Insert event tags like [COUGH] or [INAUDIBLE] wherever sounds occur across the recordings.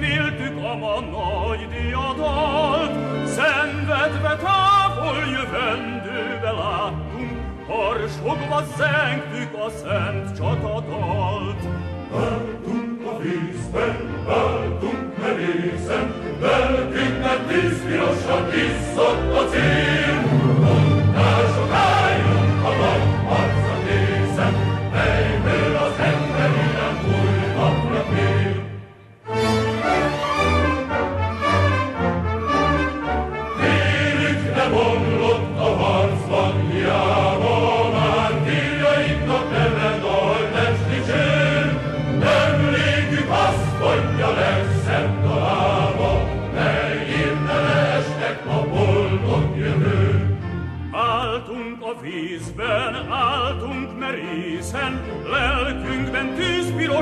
mégis reméltük a ma nagy diadalt. Szenvedve távol jövendőbe láttunk, harsogva zengtük a szent csatadalt. Álltunk a vízben, álltunk merészen, lelkünknek tíz pirosan iszott a cél.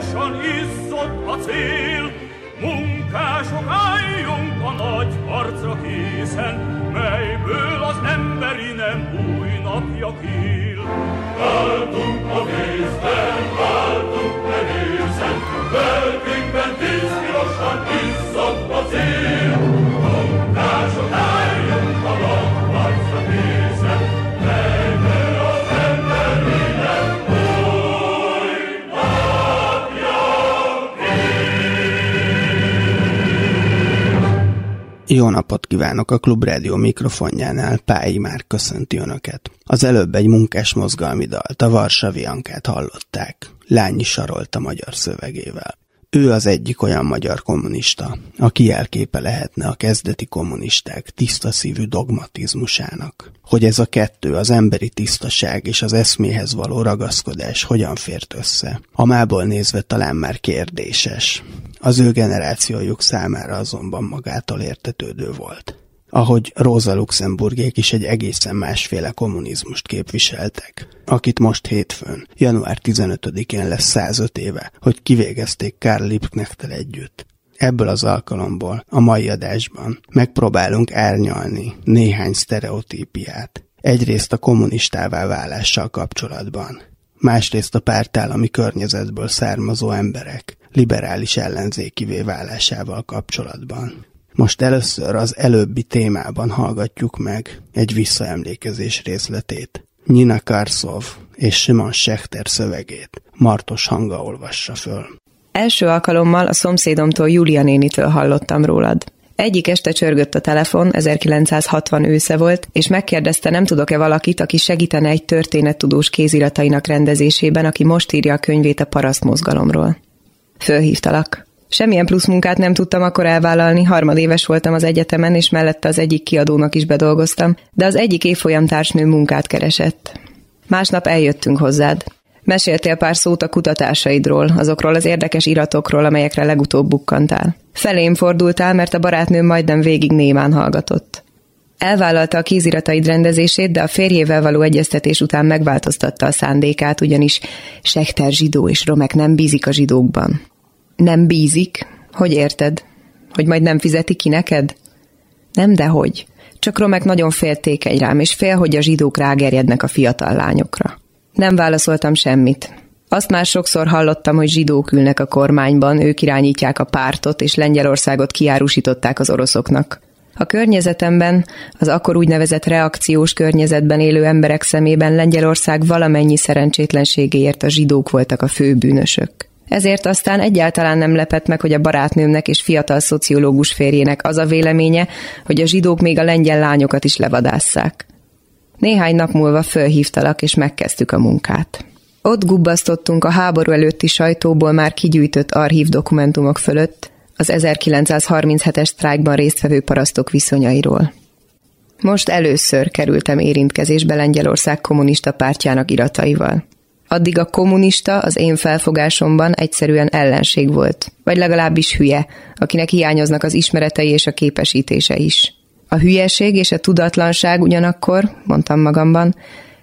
Tűzpirosan izzott a cél. Munkások álljunk a nagy harcra készen, melyből az emberi nem új napja kél. Álltunk a vízben, álltunk merészen, Jó napot kívánok a Klubrádió mikrofonjánál, Pályi már köszönti Önöket. Az előbb egy munkás mozgalmi dalt, a Varsaviankát hallották. Lányi sarolta magyar szövegével. Ő az egyik olyan magyar kommunista, aki jelképe lehetne a kezdeti kommunisták tiszta szívű dogmatizmusának. Hogy ez a kettő, az emberi tisztaság és az eszméhez való ragaszkodás hogyan fért össze. A mából nézve talán már kérdéses. Az ő generációjuk számára azonban magától értetődő volt ahogy Rosa Luxemburgék is egy egészen másféle kommunizmust képviseltek, akit most hétfőn, január 15-én lesz 105 éve, hogy kivégezték Karl Liebknechttel együtt. Ebből az alkalomból, a mai adásban megpróbálunk árnyalni néhány sztereotípiát. Egyrészt a kommunistává válással kapcsolatban, másrészt a pártállami környezetből származó emberek liberális ellenzékivé válásával kapcsolatban. Most először az előbbi témában hallgatjuk meg egy visszaemlékezés részletét. Nina Karszov és Simon Schechter szövegét Martos hanga olvassa föl. Első alkalommal a szomszédomtól Julia nénitől hallottam rólad. Egyik este csörgött a telefon, 1960 ősze volt, és megkérdezte, nem tudok-e valakit, aki segítene egy történettudós kéziratainak rendezésében, aki most írja a könyvét a paraszt mozgalomról. Fölhívtalak. Semmilyen plusz munkát nem tudtam akkor elvállalni, harmadéves voltam az egyetemen, és mellette az egyik kiadónak is bedolgoztam, de az egyik évfolyam társnő munkát keresett. Másnap eljöttünk hozzád. Meséltél pár szót a kutatásaidról, azokról az érdekes iratokról, amelyekre legutóbb bukkantál. Felém fordultál, mert a barátnőm majdnem végig némán hallgatott. Elvállalta a kézirataid rendezését, de a férjével való egyeztetés után megváltoztatta a szándékát, ugyanis Sekter zsidó és Romek nem bízik a zsidókban. Nem bízik? Hogy érted? Hogy majd nem fizeti ki neked? Nem, de hogy. Csak Romek nagyon féltékeny rám, és fél, hogy a zsidók rágerjednek a fiatal lányokra. Nem válaszoltam semmit. Azt már sokszor hallottam, hogy zsidók ülnek a kormányban, ők irányítják a pártot, és Lengyelországot kiárusították az oroszoknak. A környezetemben, az akkor úgynevezett reakciós környezetben élő emberek szemében Lengyelország valamennyi szerencsétlenségéért a zsidók voltak a fő bűnösök. Ezért aztán egyáltalán nem lepett meg, hogy a barátnőmnek és fiatal szociológus férjének az a véleménye, hogy a zsidók még a lengyel lányokat is levadásszák. Néhány nap múlva fölhívtalak, és megkezdtük a munkát. Ott gubbasztottunk a háború előtti sajtóból már kigyűjtött archív dokumentumok fölött az 1937-es sztrájkban résztvevő parasztok viszonyairól. Most először kerültem érintkezésbe Lengyelország kommunista pártjának irataival. Addig a kommunista az én felfogásomban egyszerűen ellenség volt, vagy legalábbis hülye, akinek hiányoznak az ismeretei és a képesítése is. A hülyeség és a tudatlanság ugyanakkor, mondtam magamban,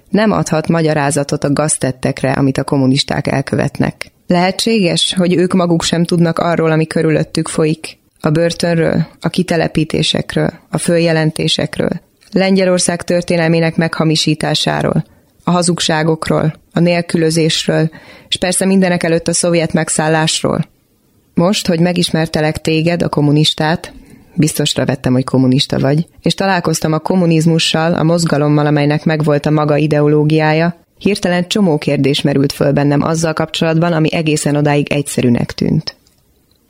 nem adhat magyarázatot a gaztettekre, amit a kommunisták elkövetnek. Lehetséges, hogy ők maguk sem tudnak arról, ami körülöttük folyik? A börtönről, a kitelepítésekről, a följelentésekről, Lengyelország történelmének meghamisításáról, a hazugságokról, a nélkülözésről, és persze mindenek előtt a szovjet megszállásról. Most, hogy megismertelek téged, a kommunistát, biztosra vettem, hogy kommunista vagy, és találkoztam a kommunizmussal, a mozgalommal, amelynek megvolt a maga ideológiája, hirtelen csomó kérdés merült föl bennem azzal kapcsolatban, ami egészen odáig egyszerűnek tűnt.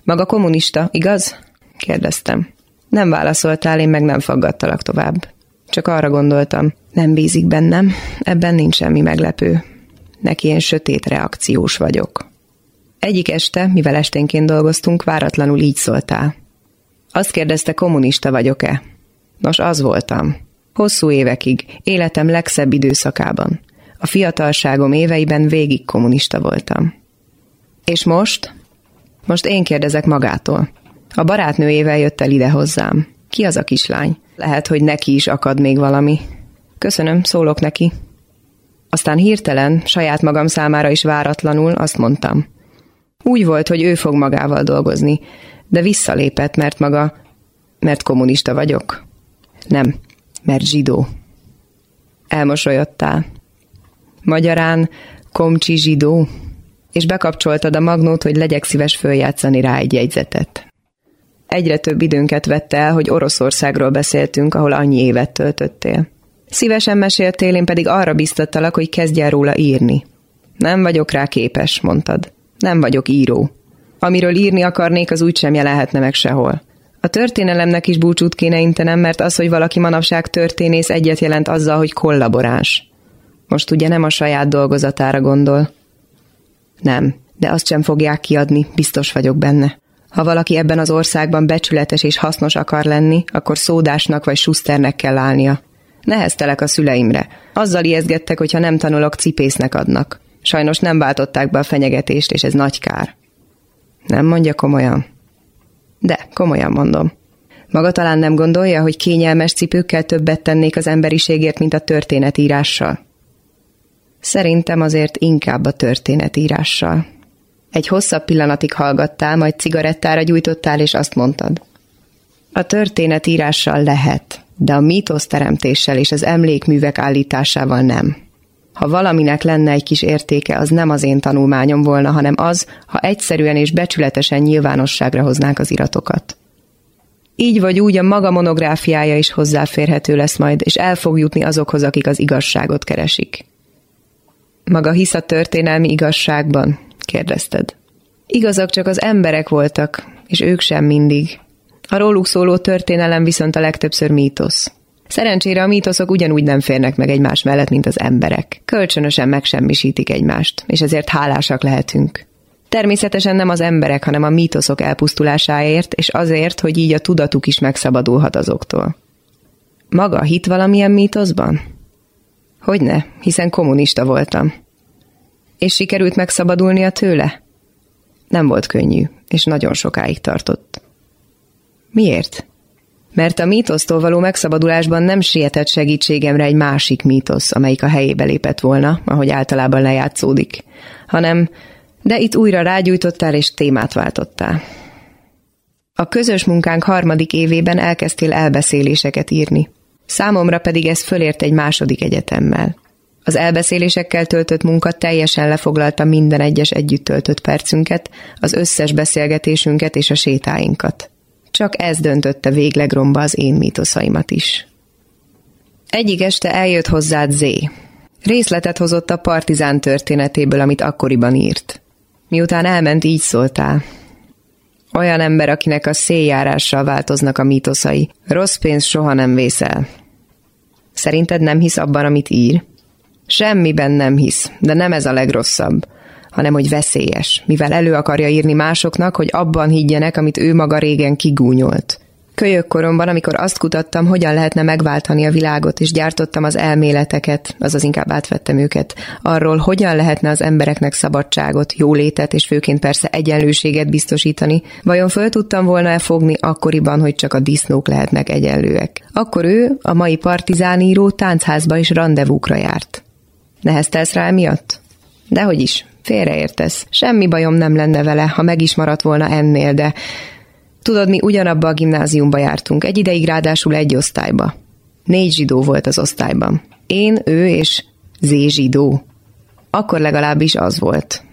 Maga kommunista, igaz? kérdeztem. Nem válaszoltál, én meg nem faggattalak tovább. Csak arra gondoltam, nem bízik bennem, ebben nincs semmi meglepő. Neki én sötét reakciós vagyok. Egyik este, mivel esténként dolgoztunk, váratlanul így szóltál. Azt kérdezte, kommunista vagyok-e? Nos, az voltam. Hosszú évekig, életem legszebb időszakában. A fiatalságom éveiben végig kommunista voltam. És most? Most én kérdezek magától. A barátnőjével jött el ide hozzám. Ki az a kislány? Lehet, hogy neki is akad még valami. Köszönöm, szólok neki. Aztán hirtelen, saját magam számára is váratlanul azt mondtam. Úgy volt, hogy ő fog magával dolgozni, de visszalépett, mert maga, mert kommunista vagyok. Nem, mert zsidó. Elmosolyodtál. Magyarán komcsi zsidó, és bekapcsoltad a magnót, hogy legyek szíves följátszani rá egy jegyzetet. Egyre több időnket vette el, hogy Oroszországról beszéltünk, ahol annyi évet töltöttél. Szívesen meséltél, én pedig arra biztattalak, hogy kezdj el róla írni. Nem vagyok rá képes, mondtad. Nem vagyok író. Amiről írni akarnék, az úgysem jelenhetne meg sehol. A történelemnek is búcsút kéne intenem, mert az, hogy valaki manapság történész egyet jelent azzal, hogy kollaboráns. Most ugye nem a saját dolgozatára gondol. Nem, de azt sem fogják kiadni, biztos vagyok benne. Ha valaki ebben az országban becsületes és hasznos akar lenni, akkor szódásnak vagy suszternek kell állnia. Neheztelek a szüleimre. Azzal ijeszgettek, hogy ha nem tanulok, cipésznek adnak. Sajnos nem váltották be a fenyegetést, és ez nagy kár. Nem mondja komolyan? De, komolyan mondom. Maga talán nem gondolja, hogy kényelmes cipőkkel többet tennék az emberiségért, mint a történetírással? Szerintem azért inkább a történetírással. Egy hosszabb pillanatig hallgattál, majd cigarettára gyújtottál, és azt mondtad. A történetírással lehet, de a mítosz teremtéssel és az emlékművek állításával nem. Ha valaminek lenne egy kis értéke, az nem az én tanulmányom volna, hanem az, ha egyszerűen és becsületesen nyilvánosságra hoznák az iratokat. Így vagy úgy a maga monográfiája is hozzáférhető lesz majd, és el fog jutni azokhoz, akik az igazságot keresik. Maga hisz a történelmi igazságban? Kérdezted. Igazak csak az emberek voltak, és ők sem mindig. A róluk szóló történelem viszont a legtöbbször mítosz. Szerencsére a mítoszok ugyanúgy nem férnek meg egymás mellett, mint az emberek. Kölcsönösen megsemmisítik egymást, és ezért hálásak lehetünk. Természetesen nem az emberek, hanem a mítoszok elpusztulásáért, és azért, hogy így a tudatuk is megszabadulhat azoktól. Maga hit valamilyen mítoszban? Hogyne, hiszen kommunista voltam. És sikerült megszabadulnia tőle? Nem volt könnyű, és nagyon sokáig tartott. Miért? Mert a mítosztól való megszabadulásban nem sietett segítségemre egy másik mítosz, amelyik a helyébe lépett volna, ahogy általában lejátszódik, hanem de itt újra rágyújtottál és témát váltottál. A közös munkánk harmadik évében elkezdtél elbeszéléseket írni. Számomra pedig ez fölért egy második egyetemmel. Az elbeszélésekkel töltött munka teljesen lefoglalta minden egyes együtt töltött percünket, az összes beszélgetésünket és a sétáinkat. Csak ez döntötte végleg romba az én mítoszaimat is. Egyik este eljött hozzád Zé. Részletet hozott a partizán történetéből, amit akkoriban írt. Miután elment, így szóltál. Olyan ember, akinek a széljárással változnak a mítoszai. Rossz pénz soha nem vészel. Szerinted nem hisz abban, amit ír? Semmiben nem hisz, de nem ez a legrosszabb, hanem hogy veszélyes, mivel elő akarja írni másoknak, hogy abban higgyenek, amit ő maga régen kigúnyolt. Kölyök koromban, amikor azt kutattam, hogyan lehetne megváltani a világot, és gyártottam az elméleteket, azaz inkább átvettem őket, arról, hogyan lehetne az embereknek szabadságot, jólétet, és főként persze egyenlőséget biztosítani, vajon föl tudtam volna-e fogni akkoriban, hogy csak a disznók lehetnek egyenlőek. Akkor ő, a mai partizáníró táncházba és rendezvúkra járt. Neheztelsz rá miatt? Dehogy is, félreértesz. Semmi bajom nem lenne vele, ha meg is maradt volna ennél, de Tudod, mi ugyanabba a gimnáziumba jártunk, egy ideig ráadásul egy osztályba. Négy zsidó volt az osztályban. Én, ő és Z zsidó. Akkor legalábbis az volt.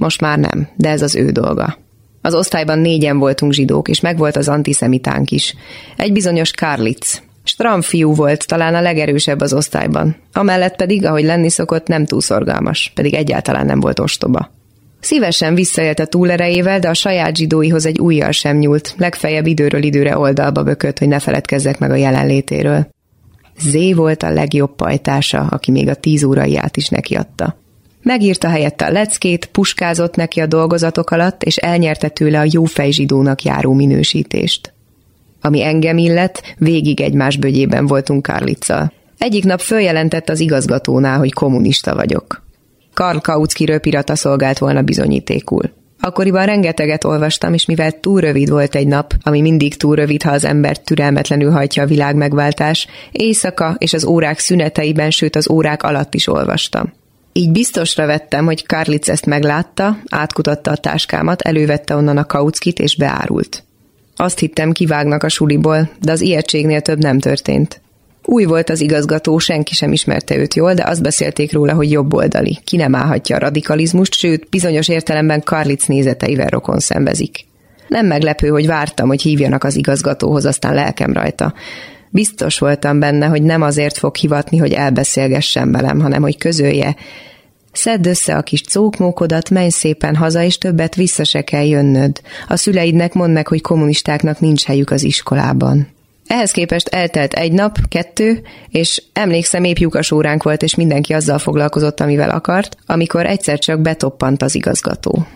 Most már nem, de ez az ő dolga. Az osztályban négyen voltunk zsidók, és megvolt az antiszemitánk is. Egy bizonyos Karlitz. Stram fiú volt, talán a legerősebb az osztályban. Amellett pedig, ahogy lenni szokott, nem túl szorgalmas, pedig egyáltalán nem volt ostoba. Szívesen visszaélt a túlerejével, de a saját zsidóihoz egy újjal sem nyúlt, legfeljebb időről időre oldalba bökött, hogy ne feledkezzek meg a jelenlétéről. Zé volt a legjobb pajtása, aki még a tíz óraiát is nekiadta. Megírta helyette a leckét, puskázott neki a dolgozatok alatt, és elnyerte tőle a jófej zsidónak járó minősítést. Ami engem illet, végig egymás bögyében voltunk Karliccal. Egyik nap följelentett az igazgatónál, hogy kommunista vagyok. Karl Kautsky röpirata szolgált volna bizonyítékul. Akkoriban rengeteget olvastam, és mivel túl rövid volt egy nap, ami mindig túl rövid, ha az ember türelmetlenül hajtja a világ megváltás, éjszaka és az órák szüneteiben, sőt az órák alatt is olvastam. Így biztosra vettem, hogy Karlitz ezt meglátta, átkutatta a táskámat, elővette onnan a kauckit és beárult. Azt hittem, kivágnak a suliból, de az ijegységnél több nem történt. Új volt az igazgató, senki sem ismerte őt jól, de azt beszélték róla, hogy jobboldali. Ki nem állhatja a radikalizmust, sőt, bizonyos értelemben Karlitz nézeteivel rokon szenvezik. Nem meglepő, hogy vártam, hogy hívjanak az igazgatóhoz, aztán lelkem rajta. Biztos voltam benne, hogy nem azért fog hivatni, hogy elbeszélgessen velem, hanem hogy közölje. Szedd össze a kis cókmókodat, menj szépen haza, és többet vissza se kell jönnöd. A szüleidnek mondd meg, hogy kommunistáknak nincs helyük az iskolában. Ehhez képest eltelt egy nap, kettő, és emlékszem, épp lyukas óránk volt, és mindenki azzal foglalkozott, amivel akart, amikor egyszer csak betoppant az igazgató.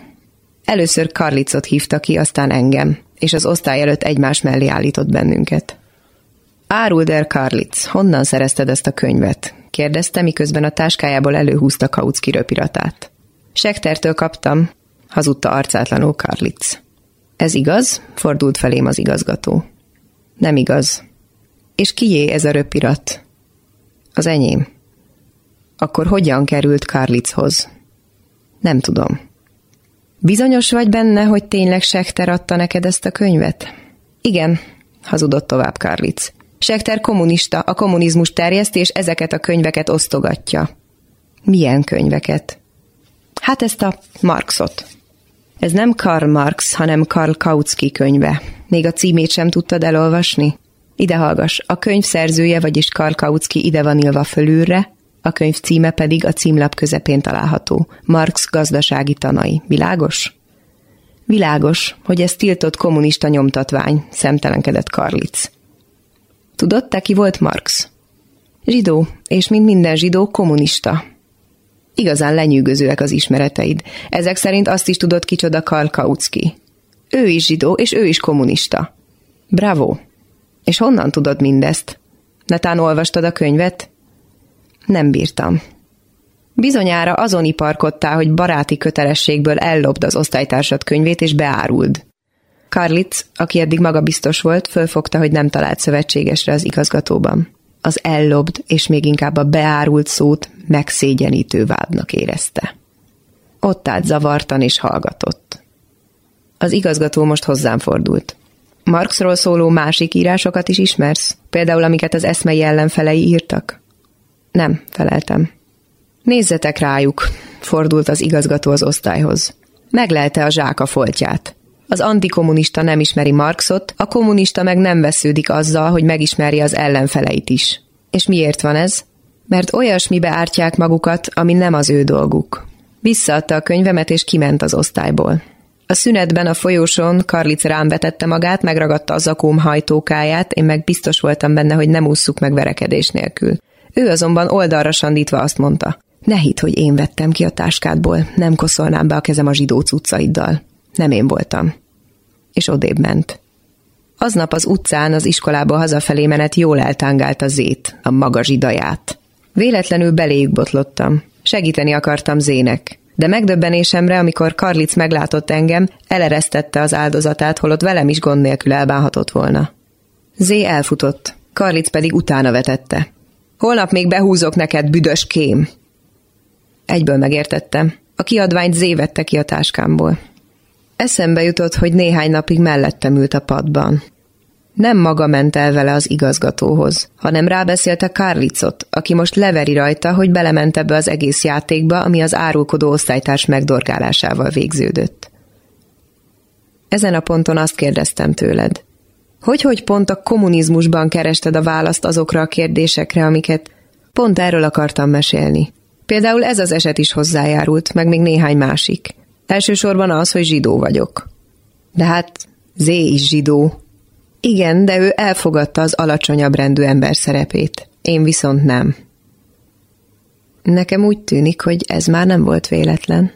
Először Karlicot hívta ki, aztán engem, és az osztály előtt egymás mellé állított bennünket. Árulder Karlitz, honnan szerezted ezt a könyvet? Kérdezte, miközben a táskájából előhúzta Kautsky röpiratát. Sektertől kaptam, hazudta arcátlanul Karlitz. Ez igaz? fordult felém az igazgató. Nem igaz. És kié ez a röpirat? Az enyém. Akkor hogyan került Karlitzhoz? Nem tudom. Bizonyos vagy benne, hogy tényleg Sekter adta neked ezt a könyvet? Igen, hazudott tovább Karlitz. Sekter kommunista, a kommunizmus terjeszti, és ezeket a könyveket osztogatja. Milyen könyveket? Hát ezt a Marxot. Ez nem Karl Marx, hanem Karl Kautsky könyve. Még a címét sem tudtad elolvasni? Ide hallgass, a könyv szerzője, vagyis Karl Kautsky ide van írva fölülre, a könyv címe pedig a címlap közepén található. Marx gazdasági tanai. Világos? Világos, hogy ez tiltott kommunista nyomtatvány, szemtelenkedett Karlitz. Tudod, te ki volt Marx? Zsidó, és mint minden zsidó, kommunista. Igazán lenyűgözőek az ismereteid. Ezek szerint azt is tudod, kicsoda Karl Kautsky. Ő is zsidó, és ő is kommunista. Bravo! És honnan tudod mindezt? Netán olvastad a könyvet? Nem bírtam. Bizonyára azon iparkodtál, hogy baráti kötelességből ellopd az osztálytársad könyvét, és beáruld. Karlitz, aki eddig magabiztos volt, fölfogta, hogy nem talált szövetségesre az igazgatóban. Az ellobd, és még inkább a beárult szót megszégyenítő vádnak érezte. Ott állt zavartan és hallgatott. Az igazgató most hozzám fordult. Marxról szóló másik írásokat is ismersz? Például amiket az eszmei ellenfelei írtak? Nem, feleltem. Nézzetek rájuk, fordult az igazgató az osztályhoz. Meglelte a zsáka foltját. Az antikommunista nem ismeri Marxot, a kommunista meg nem vesződik azzal, hogy megismeri az ellenfeleit is. És miért van ez? Mert olyasmibe ártják magukat, ami nem az ő dolguk. Visszaadta a könyvemet, és kiment az osztályból. A szünetben a folyóson Karlic rám vetette magát, megragadta az akóm hajtókáját, én meg biztos voltam benne, hogy nem ússzuk meg verekedés nélkül. Ő azonban oldalra sandítva azt mondta. Ne hidd, hogy én vettem ki a táskádból, nem koszolnám be a kezem a zsidó cuccaiddal. Nem én voltam. És odébb ment. Aznap az utcán az iskolába hazafelé menet jól eltángált a zét, a maga zsidaját. Véletlenül beléjük botlottam. Segíteni akartam Zének. De megdöbbenésemre, amikor Karlic meglátott engem, eleresztette az áldozatát, holott velem is gond nélkül elbánhatott volna. Zé elfutott, Karlic pedig utána vetette. Holnap még behúzok neked, büdös kém! Egyből megértettem. A kiadványt Zé vette ki a táskámból. Eszembe jutott, hogy néhány napig mellettem ült a padban. Nem maga ment el vele az igazgatóhoz, hanem rábeszélte Karlicot, aki most leveri rajta, hogy belement ebbe az egész játékba, ami az árulkodó osztálytárs megdorgálásával végződött. Ezen a ponton azt kérdeztem tőled. Hogy-hogy pont a kommunizmusban kerested a választ azokra a kérdésekre, amiket pont erről akartam mesélni. Például ez az eset is hozzájárult, meg még néhány másik. Elsősorban az, hogy zsidó vagyok. De hát Zé is zsidó. Igen, de ő elfogadta az alacsonyabb rendű ember szerepét. Én viszont nem. Nekem úgy tűnik, hogy ez már nem volt véletlen.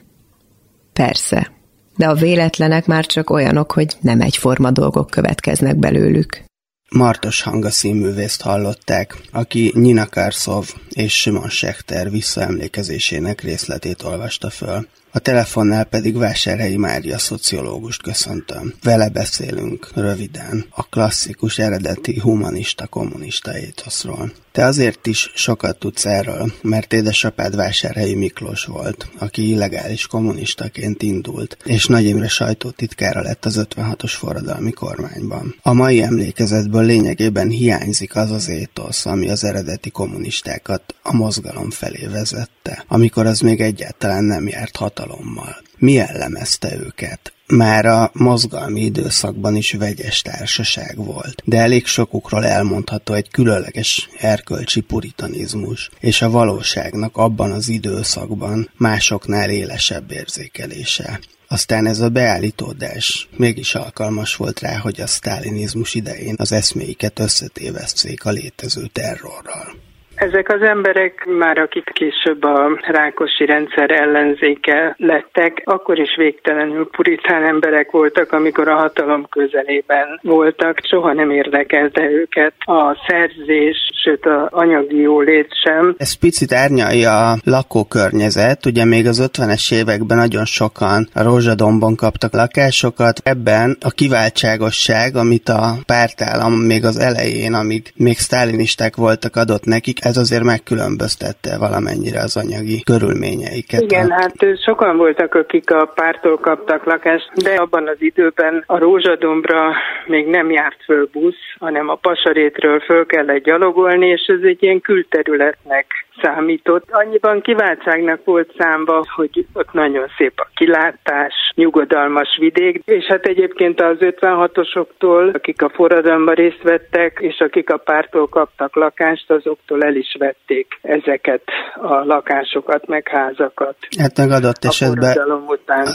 Persze, de a véletlenek már csak olyanok, hogy nem egyforma dolgok következnek belőlük. Martos Hanga színművészt hallották, aki Nina Karszov és Simon Schechter visszaemlékezésének részletét olvasta föl. A telefonnál pedig Vásárhelyi Mária szociológust köszöntöm. Vele beszélünk röviden a klasszikus eredeti humanista-kommunista étoszról. Te azért is sokat tudsz erről, mert édesapád Vásárhelyi Miklós volt, aki illegális kommunistaként indult, és Nagy Imre sajtótitkára lett az 56-os forradalmi kormányban. A mai emlékezetből lényegében hiányzik az az étosz, ami az eredeti kommunistákat a mozgalom felé vezette, amikor az még egyáltalán nem járt hatalommal. Mi jellemezte őket? Már a mozgalmi időszakban is vegyes társaság volt, de elég sokukról elmondható egy különleges erkölcsi puritanizmus, és a valóságnak abban az időszakban másoknál élesebb érzékelése. Aztán ez a beállítódás mégis alkalmas volt rá, hogy a sztálinizmus idején az eszméiket összetéveszték a létező terrorral. Ezek az emberek már, akik később a rákosi rendszer ellenzéke lettek, akkor is végtelenül puritán emberek voltak, amikor a hatalom közelében voltak. Soha nem érdekelte őket a szerzés, sőt a anyagi jólét sem. Ez picit árnyalja a lakókörnyezet. Ugye még az 50-es években nagyon sokan a Rózsadombon kaptak lakásokat. Ebben a kiváltságosság, amit a pártállam még az elején, amíg még sztálinisták voltak, adott nekik, ez azért megkülönböztette valamennyire az anyagi körülményeiket. Igen, hát sokan voltak, akik a pártól kaptak lakást, de abban az időben a Rózsadombra még nem járt föl busz, hanem a Pasarétről föl kellett gyalogolni, és ez egy ilyen külterületnek számított. Annyiban kiváltságnak volt számba, hogy ott nagyon szép a kilátás, nyugodalmas vidék, és hát egyébként az 56-osoktól, akik a forradalomban részt vettek, és akik a pártól kaptak lakást, azoktól el is vették ezeket a lakásokat, meg házakat. Hát meg adott esetben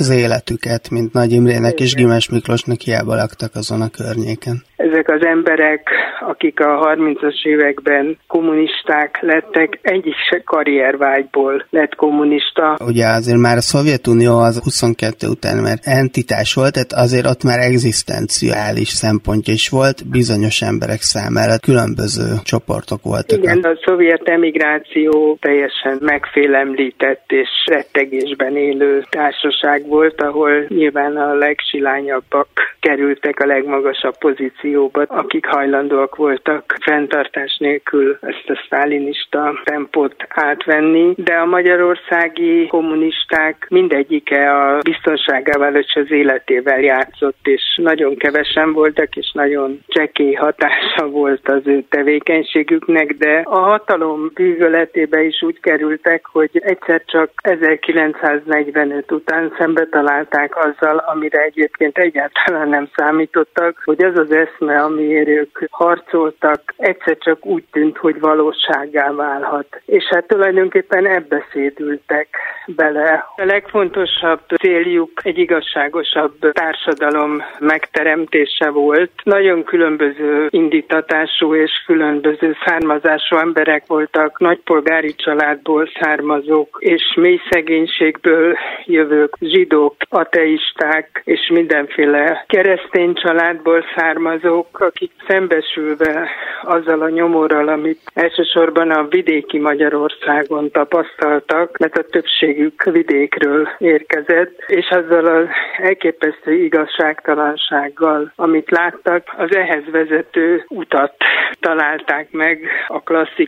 az életüket, mint Nagy Imrének és Gimes Miklósnak hiába laktak azon a környéken. Ezek az emberek, akik a 30-as években kommunisták lettek, egy is karriervágyból lett kommunista. Ugye azért már a Szovjetunió az 22 után már entitás volt, tehát azért ott már egzisztenciális szempontja is volt, bizonyos emberek számára különböző csoportok voltak. Igen, a szovjet emigráció teljesen megfélemlített és rettegésben élő társaság volt, ahol nyilván a legsilányabbak kerültek a legmagasabb pozícióba, akik hajlandóak voltak fenntartás nélkül ezt a sztálinista tempót átvenni, de a magyarországi kommunisták mindegyike a biztonságával és az életével játszott, és nagyon kevesen voltak, és nagyon csekély hatása volt az ő tevékenységüknek, de a hatalom bűvöletébe is úgy kerültek, hogy egyszer csak 1945 után szembe találták azzal, amire egyébként egyáltalán nem számítottak, hogy az az eszme, amiért ők harcoltak, egyszer csak úgy tűnt, hogy valóságá válhat. És hát tulajdonképpen ebbe szédültek bele. A legfontosabb céljuk egy igazságosabb társadalom megteremtése volt. Nagyon különböző indítatású és különböző származású emberek voltak, nagypolgári családból származók és mély szegénységből jövők, zsidók, ateisták és mindenféle keresztény családból származók, akik szembesülve azzal a nyomorral, amit elsősorban a vidéki Magyarországon tapasztaltak, mert a többségük vidékről érkezett, és azzal az elképesztő igazságtalansággal, amit láttak, az ehhez vezető utat találták meg a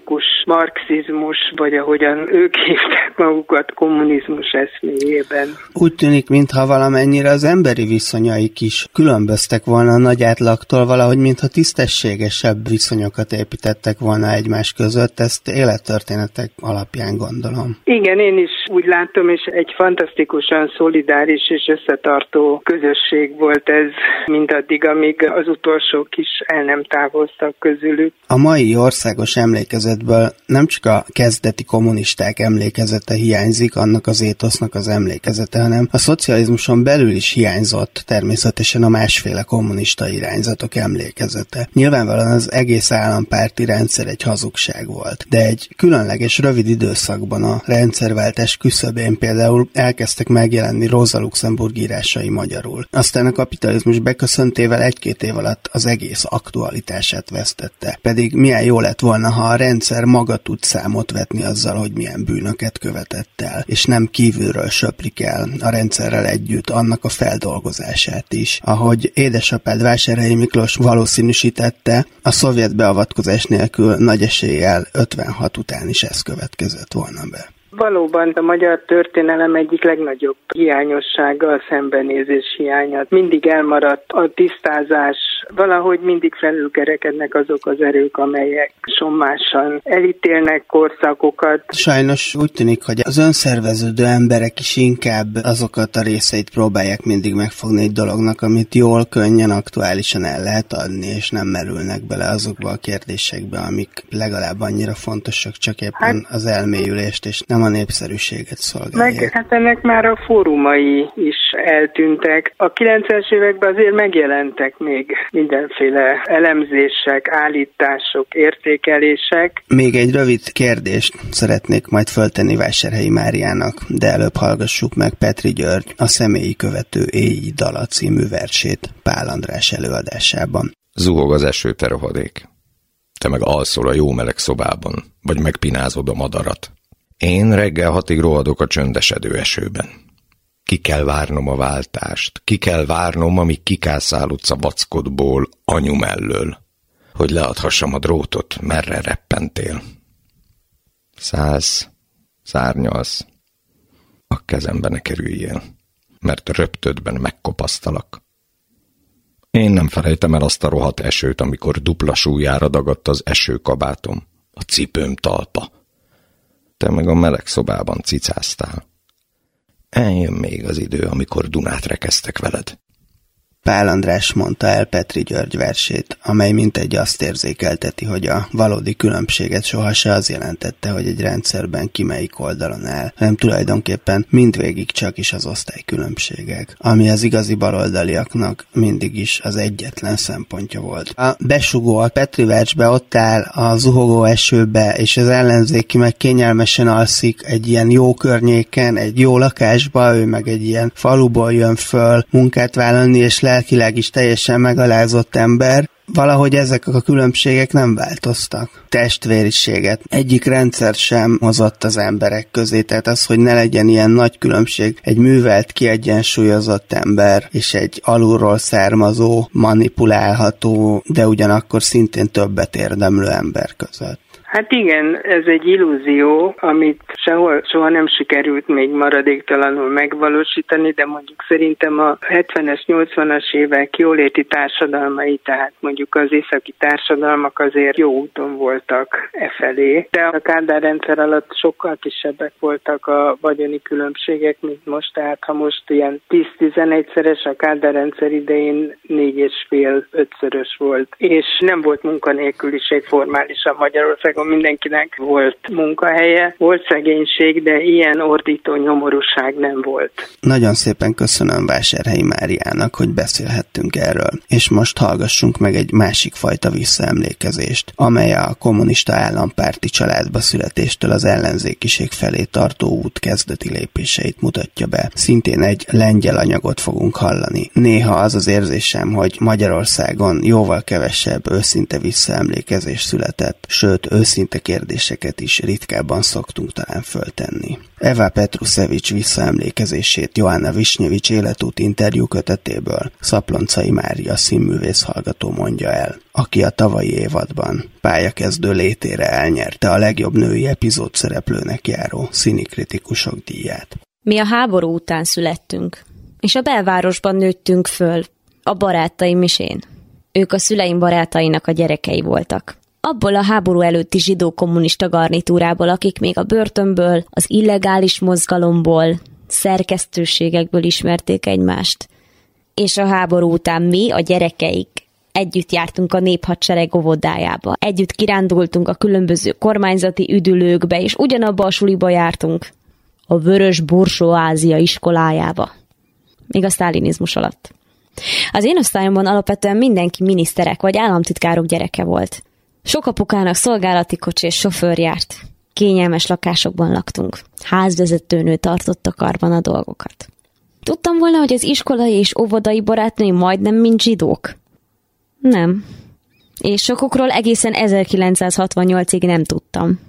klasszikus marxizmus, vagy ahogyan ők [LAUGHS] hívták magukat kommunizmus eszméjében. Úgy tűnik, mintha valamennyire az emberi viszonyaik is különböztek volna a nagy átlagtól, valahogy mintha tisztességesebb viszonyokat építettek volna egymás között, ezt élettörténetek alapján gondolom. Igen, én is úgy látom, és egy fantasztikusan szolidáris és összetartó közösség volt ez mindaddig, amíg az utolsók is el nem távoztak közülük. A mai országos emlékezetből nem csak a kezdeti kommunisták emlékezete hiányzik, annak az étosznak az emlékezete, hanem a szocializmuson belül is hiányzott természetesen a másféle kommunista irányzatok emlékezete. Nyilvánvalóan az egész állampárti rendszer egy hazugság volt, de egy különleges rövid időszakban a rendszerváltás küszöbén például elkezdtek megjelenni Rosa Luxemburg írásai magyarul. Aztán a kapitalizmus beköszöntével egy-két év alatt az egész aktualitását vesztette. Pedig milyen jó lett volna, ha a rendszer maga tud számot vetni azzal, hogy milyen bűnöket követett el, és nem kívülről söprik el a rendszerrel együtt annak a feldolgozását is. Ahogy édesapád Vásárhelyi Miklós valószínűsítette, a szovjet beavatkozás nélkül nagy eséllyel 56 után is ez következett volna be. Valóban a magyar történelem egyik legnagyobb hiányossága a szembenézés hiánya. Mindig elmaradt a tisztázás, valahogy mindig felülkerekednek azok az erők, amelyek sommásan elítélnek korszakokat. Sajnos úgy tűnik, hogy az önszerveződő emberek is inkább azokat a részeit próbálják mindig megfogni egy dolognak, amit jól, könnyen, aktuálisan el lehet adni, és nem merülnek bele azokba a kérdésekbe, amik legalább annyira fontosak, csak éppen hát, az elmélyülést, és nem a népszerűséget szolgálják. Meg hát ennek már a fórumai is eltűntek. A 90-es években azért megjelentek még mindenféle elemzések, állítások, értékelések. Még egy rövid kérdést szeretnék majd föltenni Vásárhelyi Máriának, de előbb hallgassuk meg Petri György a személyi követő éjjel dala című versét Pál András előadásában. Zuhog az eső, te rohadék. Te meg alszol a jó meleg szobában, vagy megpinázod a madarat. Én reggel hatig rohadok a csöndesedő esőben. Ki kell várnom a váltást, ki kell várnom, amíg kikászál utca vackodból anyu mellől, hogy leadhassam a drótot, merre reppentél. Száz, szárnyalsz, a kezembe ne kerüljél, mert röptödben megkopasztalak. Én nem felejtem el azt a rohadt esőt, amikor dupla súlyára dagadt az esőkabátom, a cipőm talpa, te meg a meleg szobában cicáztál. Eljön még az idő, amikor Dunát rekeztek veled. Pál András mondta el Petri György versét, amely mintegy azt érzékelteti, hogy a valódi különbséget sohasem az jelentette, hogy egy rendszerben ki melyik oldalon áll, hanem tulajdonképpen mindvégig csak is az osztálykülönbségek, ami az igazi baloldaliaknak mindig is az egyetlen szempontja volt. A besugó a Petri versbe ott áll a zuhogó esőbe, és az ellenzéki meg kényelmesen alszik egy ilyen jó környéken, egy jó lakásba, ő meg egy ilyen faluból jön föl munkát vállalni, és le lelkileg is teljesen megalázott ember, valahogy ezek a különbségek nem változtak. Testvériséget egyik rendszer sem hozott az emberek közé, tehát az, hogy ne legyen ilyen nagy különbség egy művelt, kiegyensúlyozott ember és egy alulról származó, manipulálható, de ugyanakkor szintén többet érdemlő ember között. Hát igen, ez egy illúzió, amit sehol, soha nem sikerült még maradéktalanul megvalósítani, de mondjuk szerintem a 70-es, 80-as évek jóléti társadalmai, tehát mondjuk az északi társadalmak azért jó úton voltak e felé. De a Kádár rendszer alatt sokkal kisebbek voltak a vagyoni különbségek, mint most, tehát ha most ilyen 10-11-szeres, a Kádár rendszer idején 4,5-5-szörös volt, és nem volt munkanélküliség formálisan Magyarországon, mindenkinek volt munkahelye, volt szegénység, de ilyen ordító nyomorúság nem volt. Nagyon szépen köszönöm Vásárhelyi Máriának, hogy beszélhettünk erről, és most hallgassunk meg egy másik fajta visszaemlékezést, amely a kommunista állampárti családba születéstől az ellenzékiség felé tartó út kezdeti lépéseit mutatja be. Szintén egy lengyel anyagot fogunk hallani. Néha az az érzésem, hogy Magyarországon jóval kevesebb őszinte visszaemlékezés született, sőt őszinte kérdéseket is ritkábban szoktunk talán föltenni. Eva Petruszevics visszaemlékezését Joanna Visnyevics életút interjú kötetéből Szaploncai Mária színművész hallgató mondja el, aki a tavalyi évadban pályakezdő létére elnyerte a legjobb női epizód szereplőnek járó színikritikusok díját. Mi a háború után születtünk, és a belvárosban nőttünk föl, a barátaim is én. Ők a szüleim barátainak a gyerekei voltak abból a háború előtti zsidó kommunista garnitúrából, akik még a börtönből, az illegális mozgalomból, szerkesztőségekből ismerték egymást. És a háború után mi, a gyerekeik, együtt jártunk a néphadsereg óvodájába, együtt kirándultunk a különböző kormányzati üdülőkbe, és ugyanabba a suliba jártunk, a Vörös Borsó Ázia iskolájába. Még a sztálinizmus alatt. Az én osztályomban alapvetően mindenki miniszterek vagy államtitkárok gyereke volt. Sok apukának szolgálati kocsi és sofőr járt. Kényelmes lakásokban laktunk. Házvezetőnő tartotta karban a dolgokat. Tudtam volna, hogy az iskolai és óvodai barátnői majdnem mint zsidók? Nem. És sokukról egészen 1968-ig nem tudtam.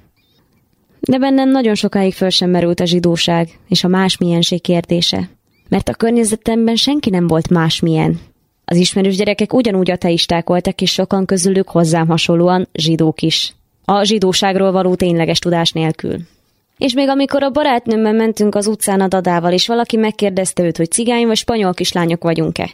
De bennem nagyon sokáig föl sem merült a zsidóság és a másmilyenség kérdése. Mert a környezetemben senki nem volt másmilyen, az ismerős gyerekek ugyanúgy ateisták voltak, és sokan közülük hozzám hasonlóan zsidók is. A zsidóságról való tényleges tudás nélkül. És még amikor a barátnőmmel mentünk az utcán a dadával, és valaki megkérdezte őt, hogy cigány vagy spanyol kislányok vagyunk-e.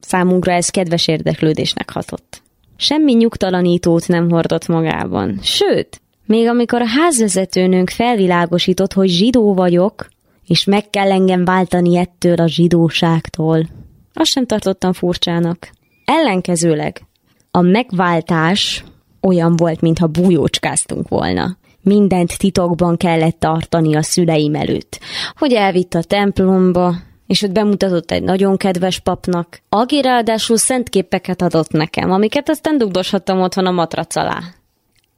Számunkra ez kedves érdeklődésnek hatott. Semmi nyugtalanítót nem hordott magában. Sőt, még amikor a házvezetőnőnk felvilágosított, hogy zsidó vagyok, és meg kell engem váltani ettől a zsidóságtól, azt sem tartottam furcsának. Ellenkezőleg a megváltás olyan volt, mintha bújócskáztunk volna. Mindent titokban kellett tartani a szüleim előtt. Hogy elvitt a templomba, és ott bemutatott egy nagyon kedves papnak, aki ráadásul szent képeket adott nekem, amiket aztán dugdoshattam otthon a matrac alá.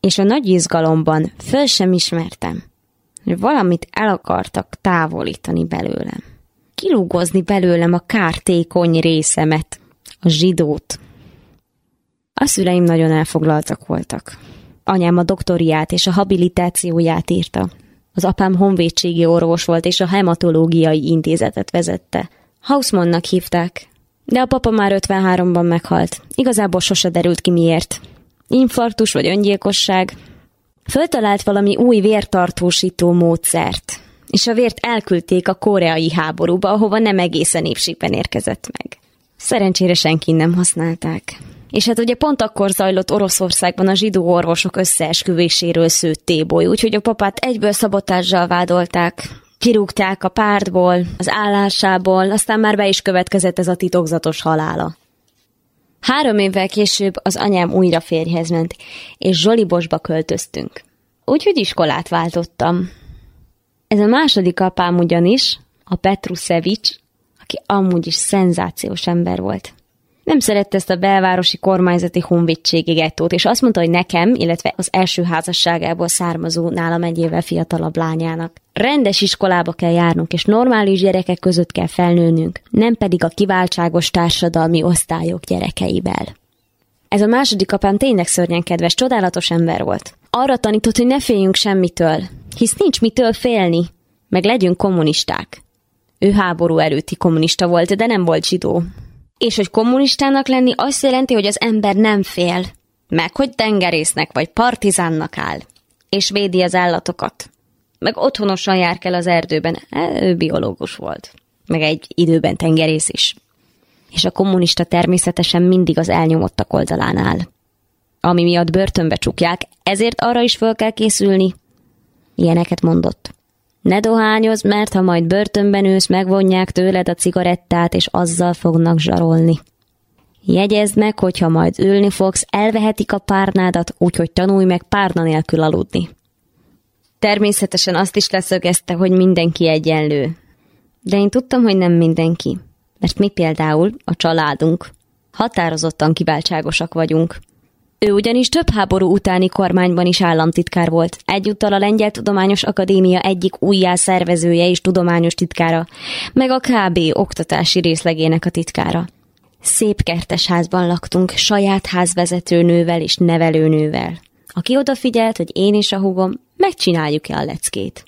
És a nagy izgalomban föl sem ismertem, hogy valamit el akartak távolítani belőlem kilúgozni belőlem a kártékony részemet, a zsidót. A szüleim nagyon elfoglaltak voltak. Anyám a doktoriát és a habilitációját írta. Az apám honvédségi orvos volt, és a hematológiai intézetet vezette. Hausmannnak hívták, de a papa már 53-ban meghalt. Igazából sose derült ki miért. Infarktus vagy öngyilkosság. Föltalált valami új vértartósító módszert és a vért elküldték a koreai háborúba, ahova nem egészen épségben érkezett meg. Szerencsére senki nem használták. És hát ugye pont akkor zajlott Oroszországban a zsidó orvosok összeesküvéséről szőtt téboly, úgyhogy a papát egyből szabotással vádolták, kirúgták a pártból, az állásából, aztán már be is következett ez a titokzatos halála. Három évvel később az anyám újra férjhez ment, és Zsolibosba költöztünk. Úgyhogy iskolát váltottam. Ez a második apám ugyanis, a Petruszevics, aki amúgy is szenzációs ember volt. Nem szerette ezt a belvárosi kormányzati honvédségi gettót, és azt mondta, hogy nekem, illetve az első házasságából származó nálam egy évvel fiatalabb lányának. Rendes iskolába kell járnunk, és normális gyerekek között kell felnőnünk, nem pedig a kiváltságos társadalmi osztályok gyerekeivel. Ez a második apám tényleg szörnyen kedves, csodálatos ember volt. Arra tanított, hogy ne féljünk semmitől, hisz nincs mitől félni, meg legyünk kommunisták. Ő háború előtti kommunista volt, de nem volt zsidó. És hogy kommunistának lenni azt jelenti, hogy az ember nem fél, meg hogy tengerésznek vagy partizánnak áll. és védi az állatokat. Meg otthonosan jár kell az erdőben. Ő biológus volt. Meg egy időben tengerész is. És a kommunista természetesen mindig az elnyomottak oldalán áll. Ami miatt börtönbe csukják, ezért arra is föl kell készülni. Ilyeneket mondott. Ne dohányoz, mert ha majd börtönben ősz, megvonják tőled a cigarettát, és azzal fognak zsarolni. Jegyezd meg, hogyha majd ülni fogsz, elvehetik a párnádat, úgyhogy tanulj meg párna nélkül aludni. Természetesen azt is leszögezte, hogy mindenki egyenlő. De én tudtam, hogy nem mindenki. Mert mi például, a családunk, határozottan kiváltságosak vagyunk. Ő ugyanis több háború utáni kormányban is államtitkár volt, egyúttal a Lengyel Tudományos Akadémia egyik újjászervezője és tudományos titkára, meg a KB oktatási részlegének a titkára. Szép kertes házban laktunk, saját házvezetőnővel és nevelőnővel, aki odafigyelt, hogy én és a hugom megcsináljuk-e a leckét.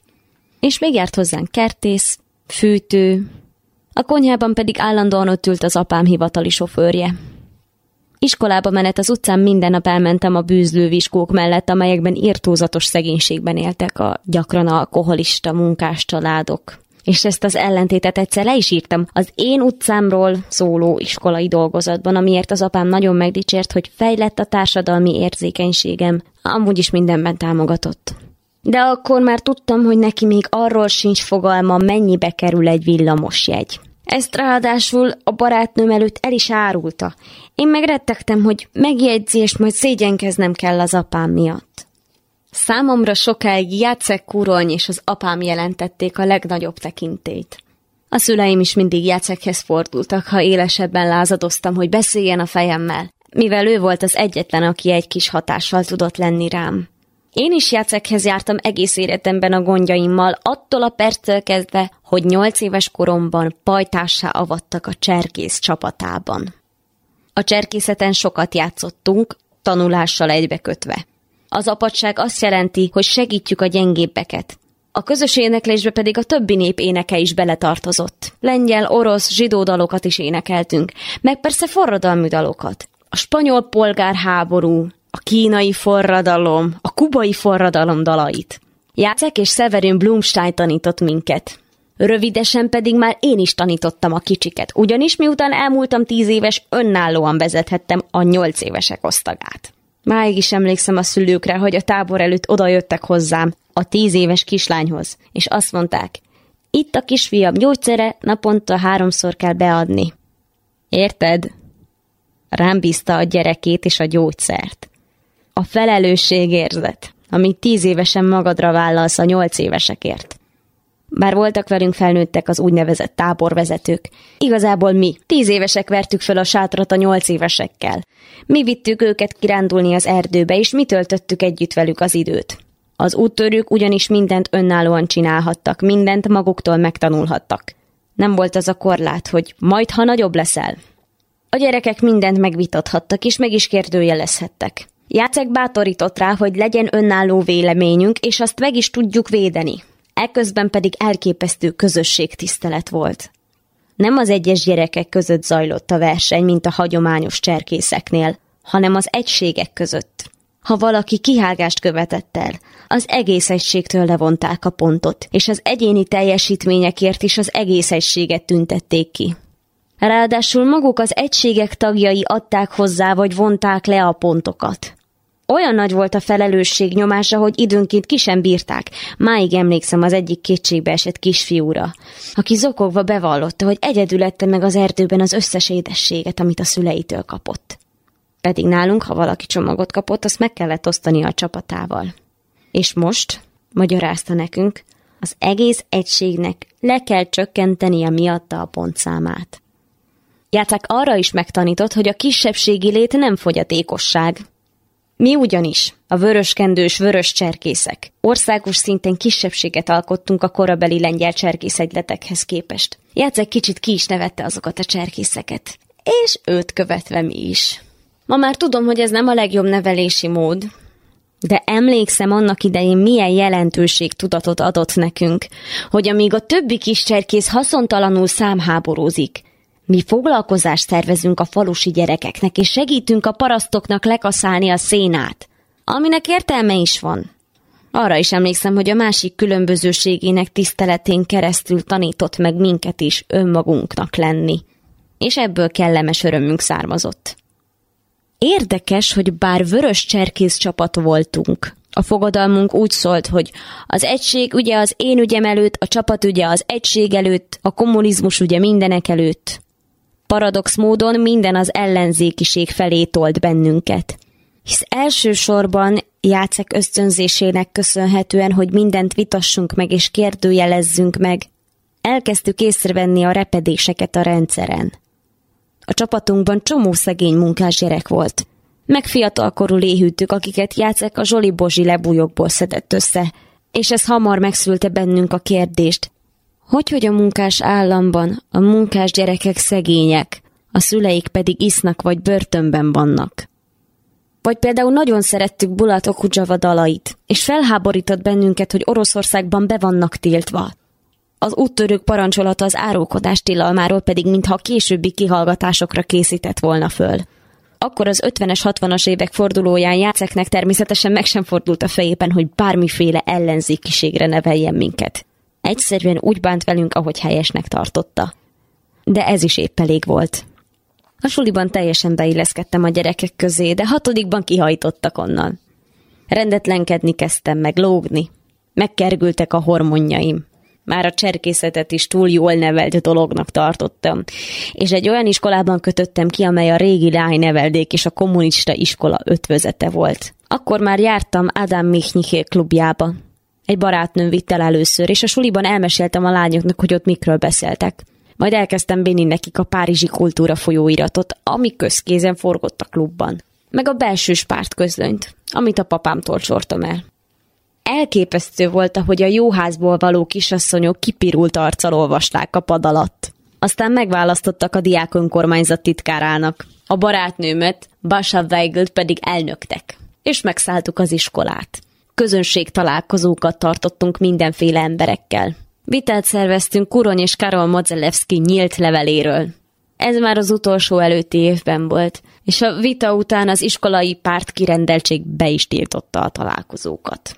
És még járt hozzánk kertész, fűtő, a konyhában pedig állandóan ott ült az apám hivatali sofőrje. Iskolába menet az utcán minden nap elmentem a bűzlő viskók mellett, amelyekben írtózatos szegénységben éltek a gyakran alkoholista munkás családok és ezt az ellentétet egyszer le is írtam az én utcámról szóló iskolai dolgozatban, amiért az apám nagyon megdicsért, hogy fejlett a társadalmi érzékenységem, amúgy is mindenben támogatott. De akkor már tudtam, hogy neki még arról sincs fogalma, mennyibe kerül egy villamos jegy. Ezt ráadásul a barátnőm előtt el is árulta. Én meg rettegtem, hogy megjegyzi, és majd szégyenkeznem kell az apám miatt. Számomra sokáig Jacek Kurony és az apám jelentették a legnagyobb tekintét. A szüleim is mindig Jacekhez fordultak, ha élesebben lázadoztam, hogy beszéljen a fejemmel, mivel ő volt az egyetlen, aki egy kis hatással tudott lenni rám. Én is Jacekhez jártam egész életemben a gondjaimmal, attól a perccel kezdve, hogy nyolc éves koromban pajtássá avattak a cserkész csapatában. A cserkészeten sokat játszottunk, tanulással egybekötve. Az apadság azt jelenti, hogy segítjük a gyengébbeket. A közös éneklésbe pedig a többi nép éneke is beletartozott. Lengyel, orosz, zsidó dalokat is énekeltünk, meg persze forradalmi dalokat. A spanyol polgárháború, a kínai forradalom, a kubai forradalom dalait. Jacek és Severin Blumstein tanított minket. Rövidesen pedig már én is tanítottam a kicsiket, ugyanis miután elmúltam tíz éves, önállóan vezethettem a nyolc évesek osztagát. Máig is emlékszem a szülőkre, hogy a tábor előtt odajöttek hozzám, a tíz éves kislányhoz, és azt mondták, itt a kisfiam gyógyszere, naponta háromszor kell beadni. Érted? Rám bízta a gyerekét és a gyógyszert. A felelősségérzet, amit tíz évesen magadra vállalsz a nyolc évesekért. Bár voltak velünk felnőttek az úgynevezett táborvezetők. Igazából mi, tíz évesek vertük fel a sátrat a nyolc évesekkel. Mi vittük őket kirándulni az erdőbe, és mi töltöttük együtt velük az időt. Az úttörők ugyanis mindent önállóan csinálhattak, mindent maguktól megtanulhattak. Nem volt az a korlát, hogy majd, ha nagyobb leszel. A gyerekek mindent megvitathattak, és meg is kérdőjelezhettek. Jácek bátorított rá, hogy legyen önálló véleményünk, és azt meg is tudjuk védeni eközben pedig elképesztő közösségtisztelet volt. Nem az egyes gyerekek között zajlott a verseny, mint a hagyományos cserkészeknél, hanem az egységek között. Ha valaki kihágást követett el, az egész egységtől levonták a pontot, és az egyéni teljesítményekért is az egész egységet tüntették ki. Ráadásul maguk az egységek tagjai adták hozzá vagy vonták le a pontokat. Olyan nagy volt a felelősség nyomása, hogy időnként ki sem bírták. Máig emlékszem az egyik kétségbe esett kisfiúra, aki zokogva bevallotta, hogy egyedül ette meg az erdőben az összes édességet, amit a szüleitől kapott. Pedig nálunk, ha valaki csomagot kapott, azt meg kellett osztani a csapatával. És most, magyarázta nekünk, az egész egységnek le kell csökkenteni a miatta a pontszámát. Játszák arra is megtanított, hogy a kisebbségi lét nem fogyatékosság, mi ugyanis, a vöröskendős vörös cserkészek, országos szinten kisebbséget alkottunk a korabeli lengyel cserkészegyletekhez képest. Játszek kicsit ki is nevette azokat a cserkészeket. És őt követve mi is. Ma már tudom, hogy ez nem a legjobb nevelési mód, de emlékszem annak idején milyen jelentőség tudatot adott nekünk, hogy amíg a többi kis cserkész haszontalanul számháborúzik, mi foglalkozást szervezünk a falusi gyerekeknek, és segítünk a parasztoknak lekaszálni a szénát, aminek értelme is van. Arra is emlékszem, hogy a másik különbözőségének tiszteletén keresztül tanított meg minket is önmagunknak lenni. És ebből kellemes örömünk származott. Érdekes, hogy bár vörös cserkész csapat voltunk, a fogadalmunk úgy szólt, hogy az egység ugye az én ügyem előtt, a csapat ugye az egység előtt, a kommunizmus ugye mindenek előtt. Paradox módon minden az ellenzékiség felé tolt bennünket. Hisz elsősorban játszek ösztönzésének köszönhetően, hogy mindent vitassunk meg és kérdőjelezzünk meg, elkezdtük észrevenni a repedéseket a rendszeren. A csapatunkban csomó szegény munkás gyerek volt. Meg fiatalkorú léhűtük, akiket játszek a Zsoli Bozsi lebújokból szedett össze, és ez hamar megszülte bennünk a kérdést. Hogy, hogy a munkás államban a munkás gyerekek szegények, a szüleik pedig isznak vagy börtönben vannak? Vagy például nagyon szerettük Bulat Okudzsava dalait, és felháborított bennünket, hogy Oroszországban be vannak tiltva. Az úttörők parancsolata az árulkodás tilalmáról pedig mintha későbbi kihallgatásokra készített volna föl. Akkor az 50-es, 60-as évek fordulóján játszeknek természetesen meg sem fordult a fejében, hogy bármiféle ellenzékiségre neveljen minket. Egyszerűen úgy bánt velünk, ahogy helyesnek tartotta. De ez is épp elég volt. A suliban teljesen beilleszkedtem a gyerekek közé, de hatodikban kihajtottak onnan. Rendetlenkedni kezdtem, meg lógni. Megkergültek a hormonjaim. Már a cserkészetet is túl jól nevelt dolognak tartottam. És egy olyan iskolában kötöttem ki, amely a régi neveldék és a kommunista iskola ötvözete volt. Akkor már jártam Adam Michniché klubjába. Egy barátnőm vitt el először, és a suliban elmeséltem a lányoknak, hogy ott mikről beszéltek. Majd elkezdtem béni nekik a Párizsi kultúra folyóiratot, ami közkézen forgott a klubban. Meg a belső párt közlönyt, amit a papámtól csortam el. Elképesztő volt, ahogy a jóházból való kisasszonyok kipirult arccal olvasták a pad alatt. Aztán megválasztottak a diák önkormányzat titkárának. A barátnőmet, Basha Weigelt pedig elnöktek. És megszálltuk az iskolát. Közönség találkozókat tartottunk mindenféle emberekkel. Vitát szerveztünk Kurony és Karol Modzelewski nyílt leveléről. Ez már az utolsó előtti évben volt, és a vita után az iskolai párt kirendeltség be is tiltotta a találkozókat.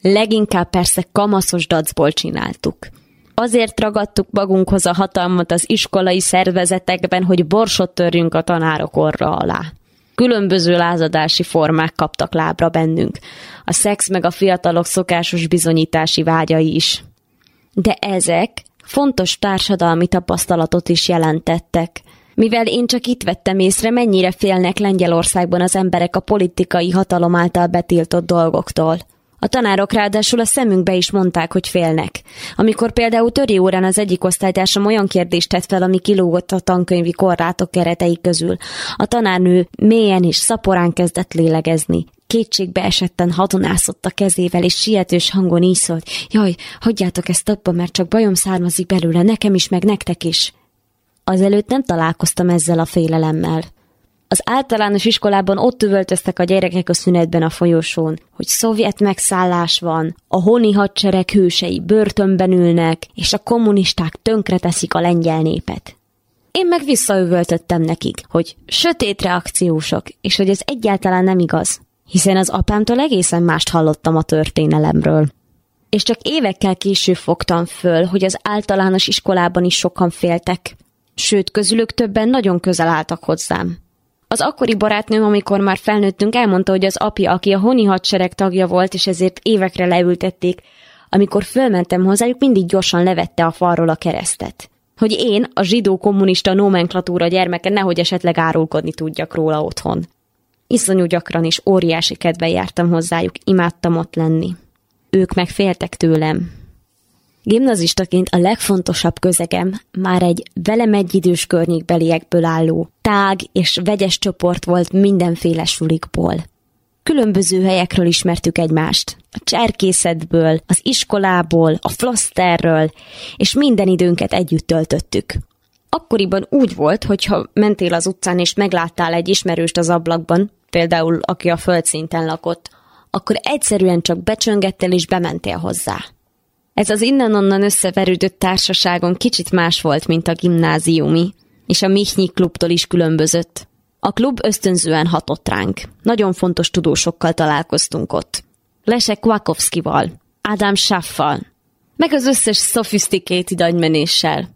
Leginkább persze kamaszos dacból csináltuk. Azért ragadtuk magunkhoz a hatalmat az iskolai szervezetekben, hogy borsot törjünk a tanárok orra alá. Különböző lázadási formák kaptak lábra bennünk. A szex meg a fiatalok szokásos bizonyítási vágyai is de ezek fontos társadalmi tapasztalatot is jelentettek. Mivel én csak itt vettem észre, mennyire félnek Lengyelországban az emberek a politikai hatalom által betiltott dolgoktól. A tanárok ráadásul a szemünkbe is mondták, hogy félnek. Amikor például töri órán az egyik osztálytársam olyan kérdést tett fel, ami kilógott a tankönyvi korlátok keretei közül. A tanárnő mélyen és szaporán kezdett lélegezni kétségbe esetten hadonászott a kezével, és sietős hangon így szólt, jaj, hagyjátok ezt abba, mert csak bajom származik belőle, nekem is, meg nektek is. Azelőtt nem találkoztam ezzel a félelemmel. Az általános iskolában ott üvöltöztek a gyerekek a szünetben a folyosón, hogy szovjet megszállás van, a honi hadsereg hősei börtönben ülnek, és a kommunisták tönkreteszik a lengyel népet. Én meg visszaüvöltöttem nekik, hogy sötét reakciósok, és hogy ez egyáltalán nem igaz hiszen az apámtól egészen mást hallottam a történelemről. És csak évekkel később fogtam föl, hogy az általános iskolában is sokan féltek, sőt, közülük többen nagyon közel álltak hozzám. Az akkori barátnőm, amikor már felnőttünk, elmondta, hogy az apja, aki a honi hadsereg tagja volt, és ezért évekre leültették, amikor fölmentem hozzájuk, mindig gyorsan levette a falról a keresztet. Hogy én, a zsidó kommunista nomenklatúra gyermeke, nehogy esetleg árulkodni tudjak róla otthon. Iszonyú gyakran is óriási kedve jártam hozzájuk, imádtam ott lenni. Ők meg féltek tőlem. Gimnazistaként a legfontosabb közegem már egy velem egyidős környékbeliekből álló, tág és vegyes csoport volt mindenféle sulikból. Különböző helyekről ismertük egymást. A cserkészetből, az iskolából, a floszterről, és minden időnket együtt töltöttük akkoriban úgy volt, hogyha mentél az utcán és megláttál egy ismerőst az ablakban, például aki a földszinten lakott, akkor egyszerűen csak becsöngettél és bementél hozzá. Ez az innen-onnan összeverődött társaságon kicsit más volt, mint a gimnáziumi, és a Michnyi klubtól is különbözött. A klub ösztönzően hatott ránk. Nagyon fontos tudósokkal találkoztunk ott. Leszek Kvakovszkival, Adam Schaffal, meg az összes sophisticated agymenéssel.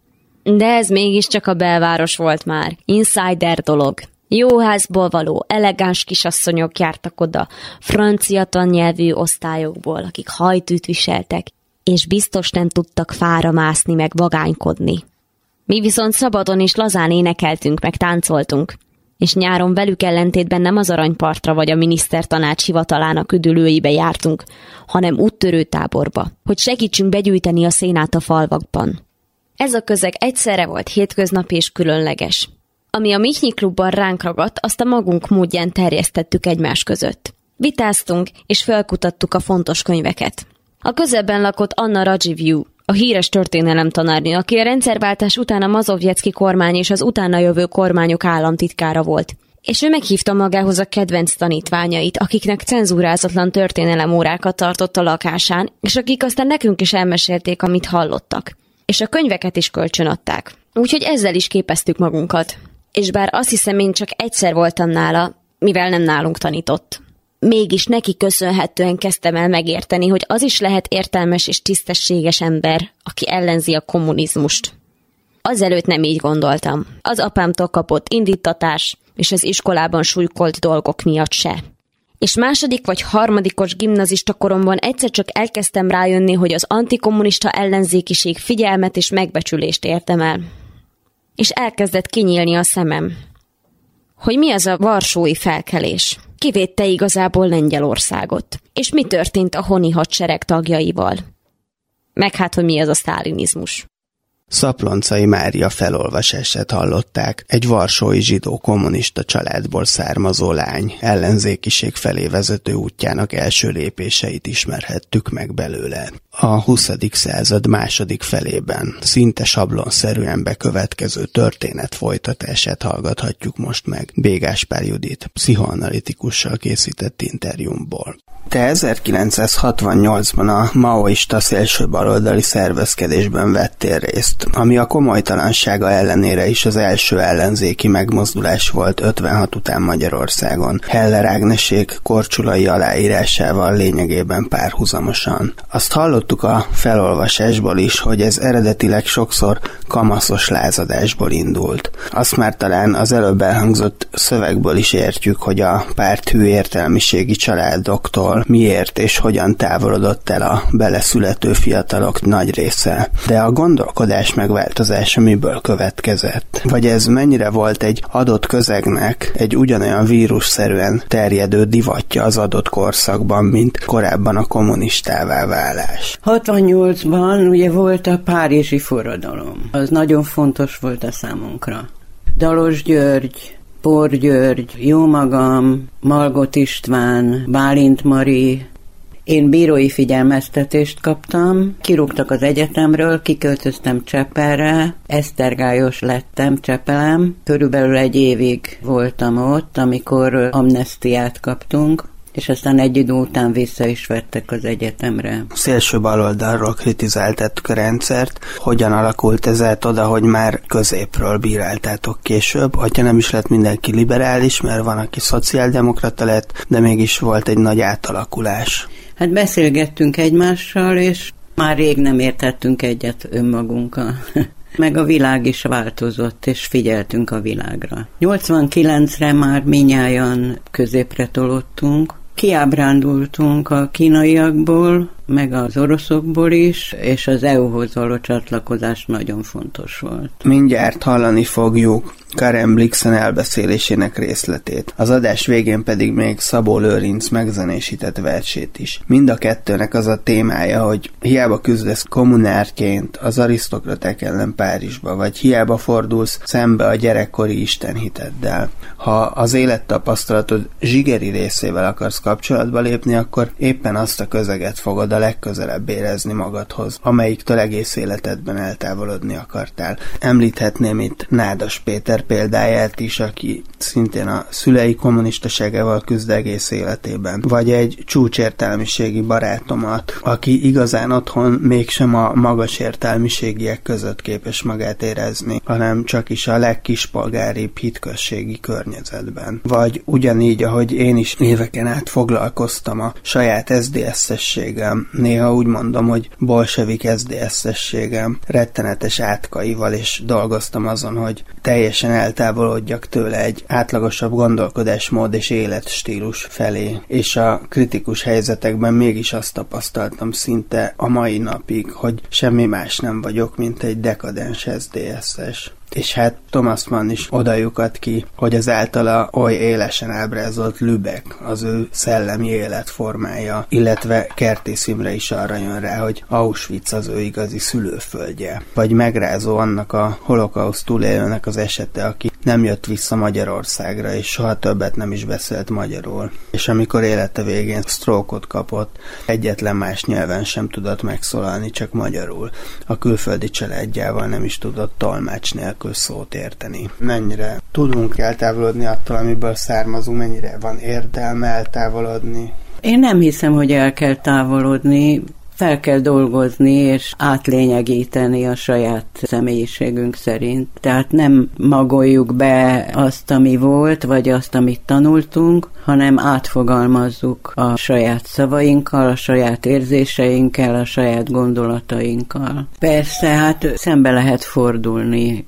De ez mégiscsak a belváros volt már. Insider dolog. Jó házból való, elegáns kisasszonyok jártak oda, francia tannyelvű osztályokból, akik hajtűt viseltek, és biztos nem tudtak fára mászni meg vagánykodni. Mi viszont szabadon és lazán énekeltünk, meg táncoltunk, és nyáron velük ellentétben nem az aranypartra vagy a minisztertanács hivatalának üdülőibe jártunk, hanem úttörő táborba, hogy segítsünk begyűjteni a szénát a falvakban. Ez a közeg egyszerre volt hétköznapi és különleges. Ami a Michnyi klubban ránk ragadt, azt a magunk módján terjesztettük egymás között. Vitáztunk, és felkutattuk a fontos könyveket. A közelben lakott Anna Rajiviu, a híres történelem tanárnő, aki a rendszerváltás után a Mazovjecki kormány és az utána jövő kormányok államtitkára volt. És ő meghívta magához a kedvenc tanítványait, akiknek cenzúrázatlan történelem órákat tartott a lakásán, és akik aztán nekünk is elmesélték, amit hallottak. És a könyveket is kölcsönadták. Úgyhogy ezzel is képeztük magunkat. És bár azt hiszem, én csak egyszer voltam nála, mivel nem nálunk tanított mégis neki köszönhetően kezdtem el megérteni, hogy az is lehet értelmes és tisztességes ember, aki ellenzi a kommunizmust. Azelőtt nem így gondoltam. Az apámtól kapott indítatás, és az iskolában súlykolt dolgok miatt se. És második vagy harmadikos gimnazista koromban egyszer csak elkezdtem rájönni, hogy az antikommunista ellenzékiség figyelmet és megbecsülést értem el. És elkezdett kinyílni a szemem. Hogy mi az a varsói felkelés? Kivédte igazából Lengyelországot. És mi történt a honi hadsereg tagjaival? Meg hát, hogy mi az a sztálinizmus. Szaploncai Mária felolvasását hallották, egy varsói zsidó kommunista családból származó lány ellenzékiség felé vezető útjának első lépéseit ismerhettük meg belőle. A 20. század második felében szinte sablonszerűen bekövetkező történet folytatását hallgathatjuk most meg Bégás Pál Judit pszichoanalitikussal készített interjúmból. Te 1968-ban a maoista szélső baloldali szervezkedésben vettél részt, ami a komolytalansága ellenére is az első ellenzéki megmozdulás volt 56 után Magyarországon. Heller Ágnesék korcsulai aláírásával lényegében párhuzamosan. Azt hallottuk a felolvasásból is, hogy ez eredetileg sokszor kamaszos lázadásból indult. Azt már talán az előbb elhangzott szövegből is értjük, hogy a párt hű értelmiségi családoktól miért és hogyan távolodott el a beleszülető fiatalok nagy része. De a gondolkodás megváltozása miből következett? Vagy ez mennyire volt egy adott közegnek egy ugyanolyan vírusszerűen terjedő divatja az adott korszakban, mint korábban a kommunistává válás? 68-ban ugye volt a Párizsi forradalom. Az nagyon fontos volt a számunkra. Dalos György, Por György, jó Malgot István, Bálint Mari, én bírói figyelmeztetést kaptam, kirúgtak az egyetemről, kiköltöztem Csepelre, esztergályos lettem Csepelem. Körülbelül egy évig voltam ott, amikor amnestiát kaptunk és aztán egy idő után vissza is vettek az egyetemre. Szélső baloldalról kritizáltátok a rendszert. Hogyan alakult ez át oda, hogy már középről bíráltátok később? Hogyha nem is lett mindenki liberális, mert van, aki szociáldemokrata lett, de mégis volt egy nagy átalakulás. Hát beszélgettünk egymással, és már rég nem értettünk egyet önmagunkkal. [LAUGHS] meg a világ is változott, és figyeltünk a világra. 89-re már minnyáján középre tolottunk, kiábrándultunk a kínaiakból, meg az oroszokból is, és az EU-hoz való csatlakozás nagyon fontos volt. Mindjárt hallani fogjuk Karen Blixen elbeszélésének részletét. Az adás végén pedig még Szabó Lőrinc megzenésített versét is. Mind a kettőnek az a témája, hogy hiába küzdesz kommunárként az arisztokraták ellen Párizsba, vagy hiába fordulsz szembe a gyerekkori istenhiteddel. Ha az élettapasztalatod zsigeri részével akarsz kapcsolatba lépni, akkor éppen azt a közeget fogod a legközelebb érezni magadhoz, amelyiktől egész életedben eltávolodni akartál. Említhetném itt Nádas Péter ember példáját is, aki szintén a szülei kommunistaságával küzd egész életében, vagy egy csúcsértelmiségi barátomat, aki igazán otthon mégsem a magas értelmiségiek között képes magát érezni, hanem csak is a legkispolgáribb hitközségi környezetben. Vagy ugyanígy, ahogy én is éveken át foglalkoztam a saját SZDSZ-ességem, néha úgy mondom, hogy bolsevik SZDSZ-ességem, rettenetes átkaival, és dolgoztam azon, hogy teljesen eltávolodjak tőle egy átlagosabb gondolkodásmód és életstílus felé. És a kritikus helyzetekben mégis azt tapasztaltam szinte a mai napig, hogy semmi más nem vagyok, mint egy dekadens SZDSZ-es és hát Thomas Mann is odajukat ki, hogy az általa oly élesen ábrázolt Lübeck az ő szellemi életformája, illetve Kertész Imre is arra jön rá, hogy Auschwitz az ő igazi szülőföldje. Vagy megrázó annak a holokauszt túlélőnek az esete, aki nem jött vissza Magyarországra, és soha többet nem is beszélt magyarul. És amikor élete végén sztrókot kapott, egyetlen más nyelven sem tudott megszólalni, csak magyarul. A külföldi családjával nem is tudott tolmács nélkül szót érteni. Mennyire tudunk eltávolodni attól, amiből származunk, mennyire van értelme eltávolodni? Én nem hiszem, hogy el kell távolodni fel kell dolgozni és átlényegíteni a saját személyiségünk szerint. Tehát nem magoljuk be azt, ami volt, vagy azt, amit tanultunk, hanem átfogalmazzuk a saját szavainkkal, a saját érzéseinkkel, a saját gondolatainkkal. Persze, hát szembe lehet fordulni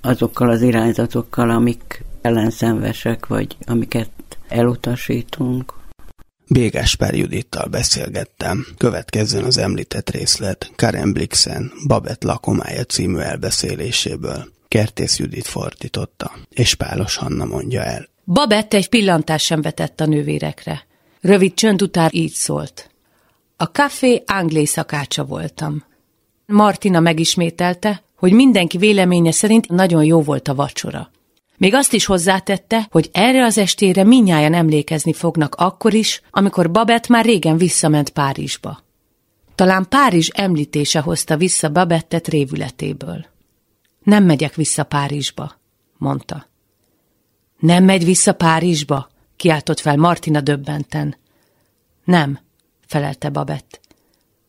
azokkal az irányzatokkal, amik ellenszenvesek, vagy amiket elutasítunk. Bégás Judittal beszélgettem. Következzen az említett részlet Karen Blixen Babett lakomája című elbeszéléséből. Kertész Judit fordította, és Pálos Hanna mondja el. Babett egy pillantás sem vetett a nővérekre. Rövid csönd után így szólt. A café anglé szakácsa voltam. Martina megismételte, hogy mindenki véleménye szerint nagyon jó volt a vacsora. Még azt is hozzátette, hogy erre az estére minnyáján emlékezni fognak akkor is, amikor Babett már régen visszament Párizsba. Talán Párizs említése hozta vissza Babettet révületéből. Nem megyek vissza Párizsba, mondta. Nem megy vissza Párizsba? kiáltott fel Martina döbbenten. Nem, felelte Babett.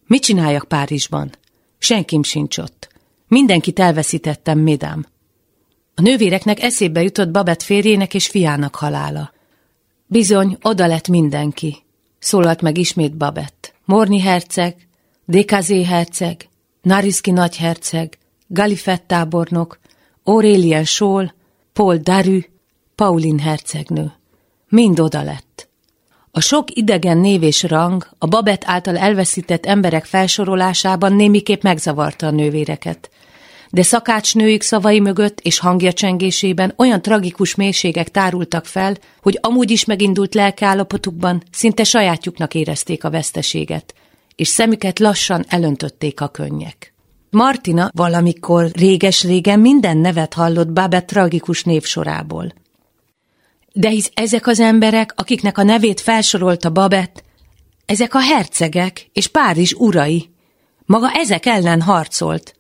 Mit csináljak Párizsban? Senkim sincs ott. Mindenkit elveszítettem, médám. A nővéreknek eszébe jutott Babett férjének és fiának halála. Bizony, oda lett mindenki. Szólalt meg ismét Babett. Morni herceg, Dekazé herceg, Nariszki nagyherceg, Galifett tábornok, Aurélien Sól, Paul Darü, Paulin hercegnő. Mind oda lett. A sok idegen név és rang a Babett által elveszített emberek felsorolásában némiképp megzavarta a nővéreket de szakácsnőik szavai mögött és hangja csengésében olyan tragikus mélységek tárultak fel, hogy amúgy is megindult lelkeállapotukban szinte sajátjuknak érezték a veszteséget, és szemüket lassan elöntötték a könnyek. Martina valamikor réges-régen minden nevet hallott Babette tragikus névsorából. De hisz ezek az emberek, akiknek a nevét felsorolta Babett, ezek a hercegek és Párizs urai. Maga ezek ellen harcolt,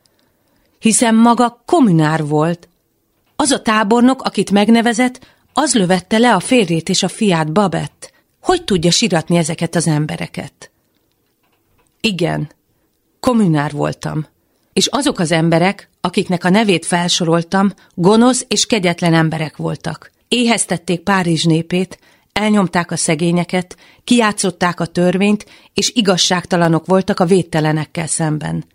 hiszen maga kommunár volt. Az a tábornok, akit megnevezett, az lövette le a férjét és a fiát Babett. Hogy tudja siratni ezeket az embereket? Igen, kommunár voltam. És azok az emberek, akiknek a nevét felsoroltam, gonosz és kegyetlen emberek voltak. Éheztették Párizs népét, elnyomták a szegényeket, kiátszották a törvényt, és igazságtalanok voltak a védtelenekkel szemben.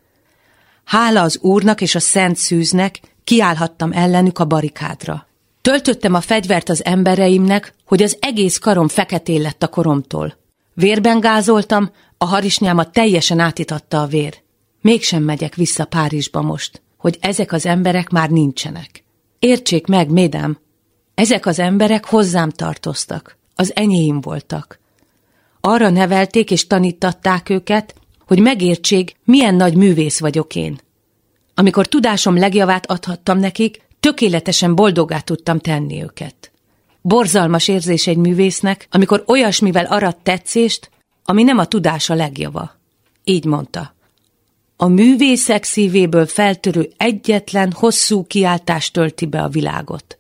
Hála az úrnak és a szent szűznek, kiállhattam ellenük a barikádra. Töltöttem a fegyvert az embereimnek, hogy az egész karom feketén lett a koromtól. Vérben gázoltam, a harisnyámat teljesen átitatta a vér. Mégsem megyek vissza Párizsba most, hogy ezek az emberek már nincsenek. Értsék meg, médám, ezek az emberek hozzám tartoztak, az enyéim voltak. Arra nevelték és tanítatták őket, hogy megértsék, milyen nagy művész vagyok én. Amikor tudásom legjavát adhattam nekik, tökéletesen boldogá tudtam tenni őket. Borzalmas érzés egy művésznek, amikor olyasmivel arat tetszést, ami nem a tudása legjava. Így mondta. A művészek szívéből feltörő egyetlen, hosszú kiáltás tölti be a világot.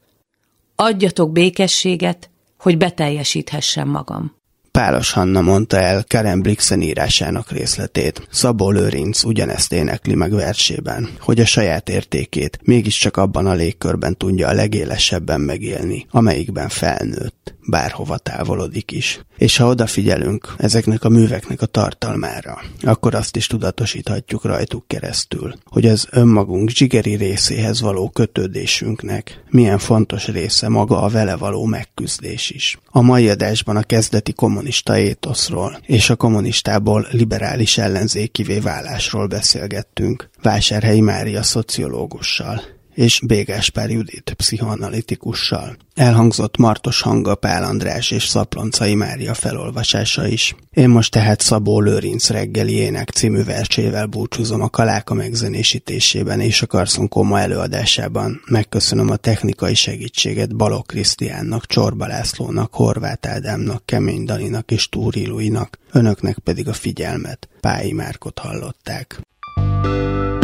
adjatok békességet, hogy beteljesíthessem magam. Pálos Hanna mondta el Karen Blixen írásának részletét. Szabó Lőrinc ugyanezt énekli meg versében, hogy a saját értékét mégiscsak abban a légkörben tudja a legélesebben megélni, amelyikben felnőtt, bárhova távolodik is. És ha odafigyelünk ezeknek a műveknek a tartalmára, akkor azt is tudatosíthatjuk rajtuk keresztül, hogy az önmagunk zsigeri részéhez való kötődésünknek milyen fontos része maga a vele való megküzdés is. A mai adásban a kezdeti kommunista étoszról és a kommunistából liberális ellenzékivé válásról beszélgettünk Vásárhelyi Mária szociológussal és Bégáspár Judit pszichoanalitikussal. Elhangzott Martos Hanga Pál András és Szaploncai Mária felolvasása is. Én most tehát Szabó Lőrinc reggeli ének című versével búcsúzom a Kaláka megzenésítésében és a Karszon Koma előadásában. Megköszönöm a technikai segítséget Balok Krisztiánnak, Csorba Lászlónak, Horváth Ádámnak, Kemény Daninak és Túri Luinak, önöknek pedig a figyelmet. Pályi Márkot hallották. De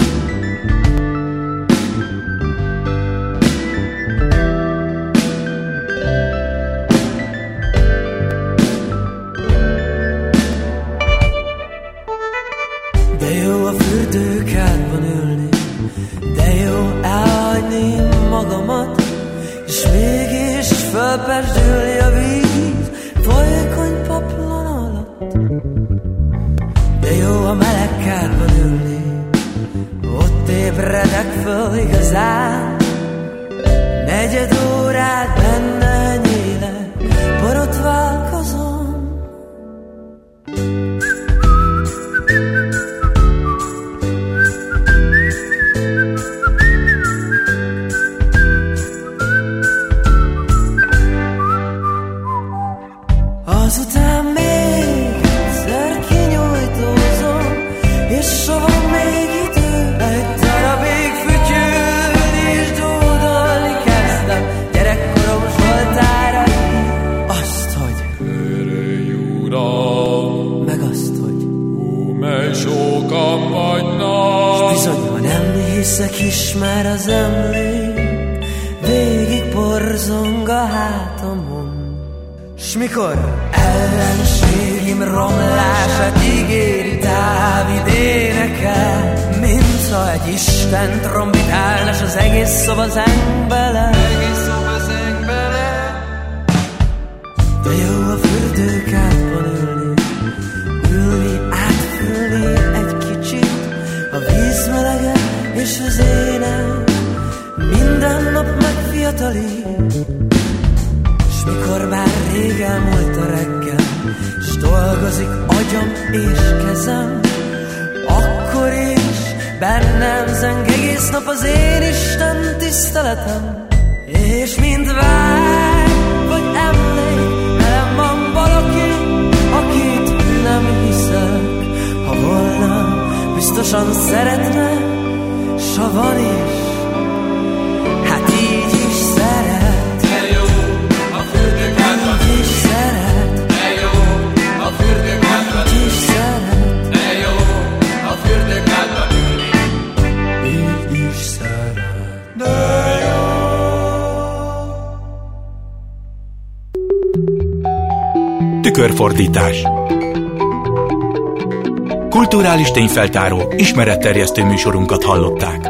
magamat, és mégis fölperdülni a víz. Folyékony paplan alatt. De jó a meleg kádban ülni, ott ébredek föl igazán, negyed órát mely sokan s vagynak, bizony, ha nem hiszek is már az emlék, végig borzong a hátamon. S mikor ellenségim romlását ígéri Dávid énekel, mint ha egy Isten trombitálna, s az egész szoba zeng bele. Egész szoba zeng bele. De jó a fürdőkádban és az ének, minden nap megfiatalít. S mikor már rég elmúlt a reggel, S dolgozik agyam és kezem, Akkor is bennem zeng egész nap az én Isten tiszteletem. És mint vágy vagy emlék, velem van valaki, akit nem hiszek. Ha volna, biztosan szeretne, ha van is, hát így is szeret. de jó a fürdőkádban, Így is szeret, de jó a fürdőkádban, így is szeret, de jó a fürdőkádban így is szeret. Tükörfordítás. Kulturális tényfeltáró, ismeretterjesztő műsorunkat hallották.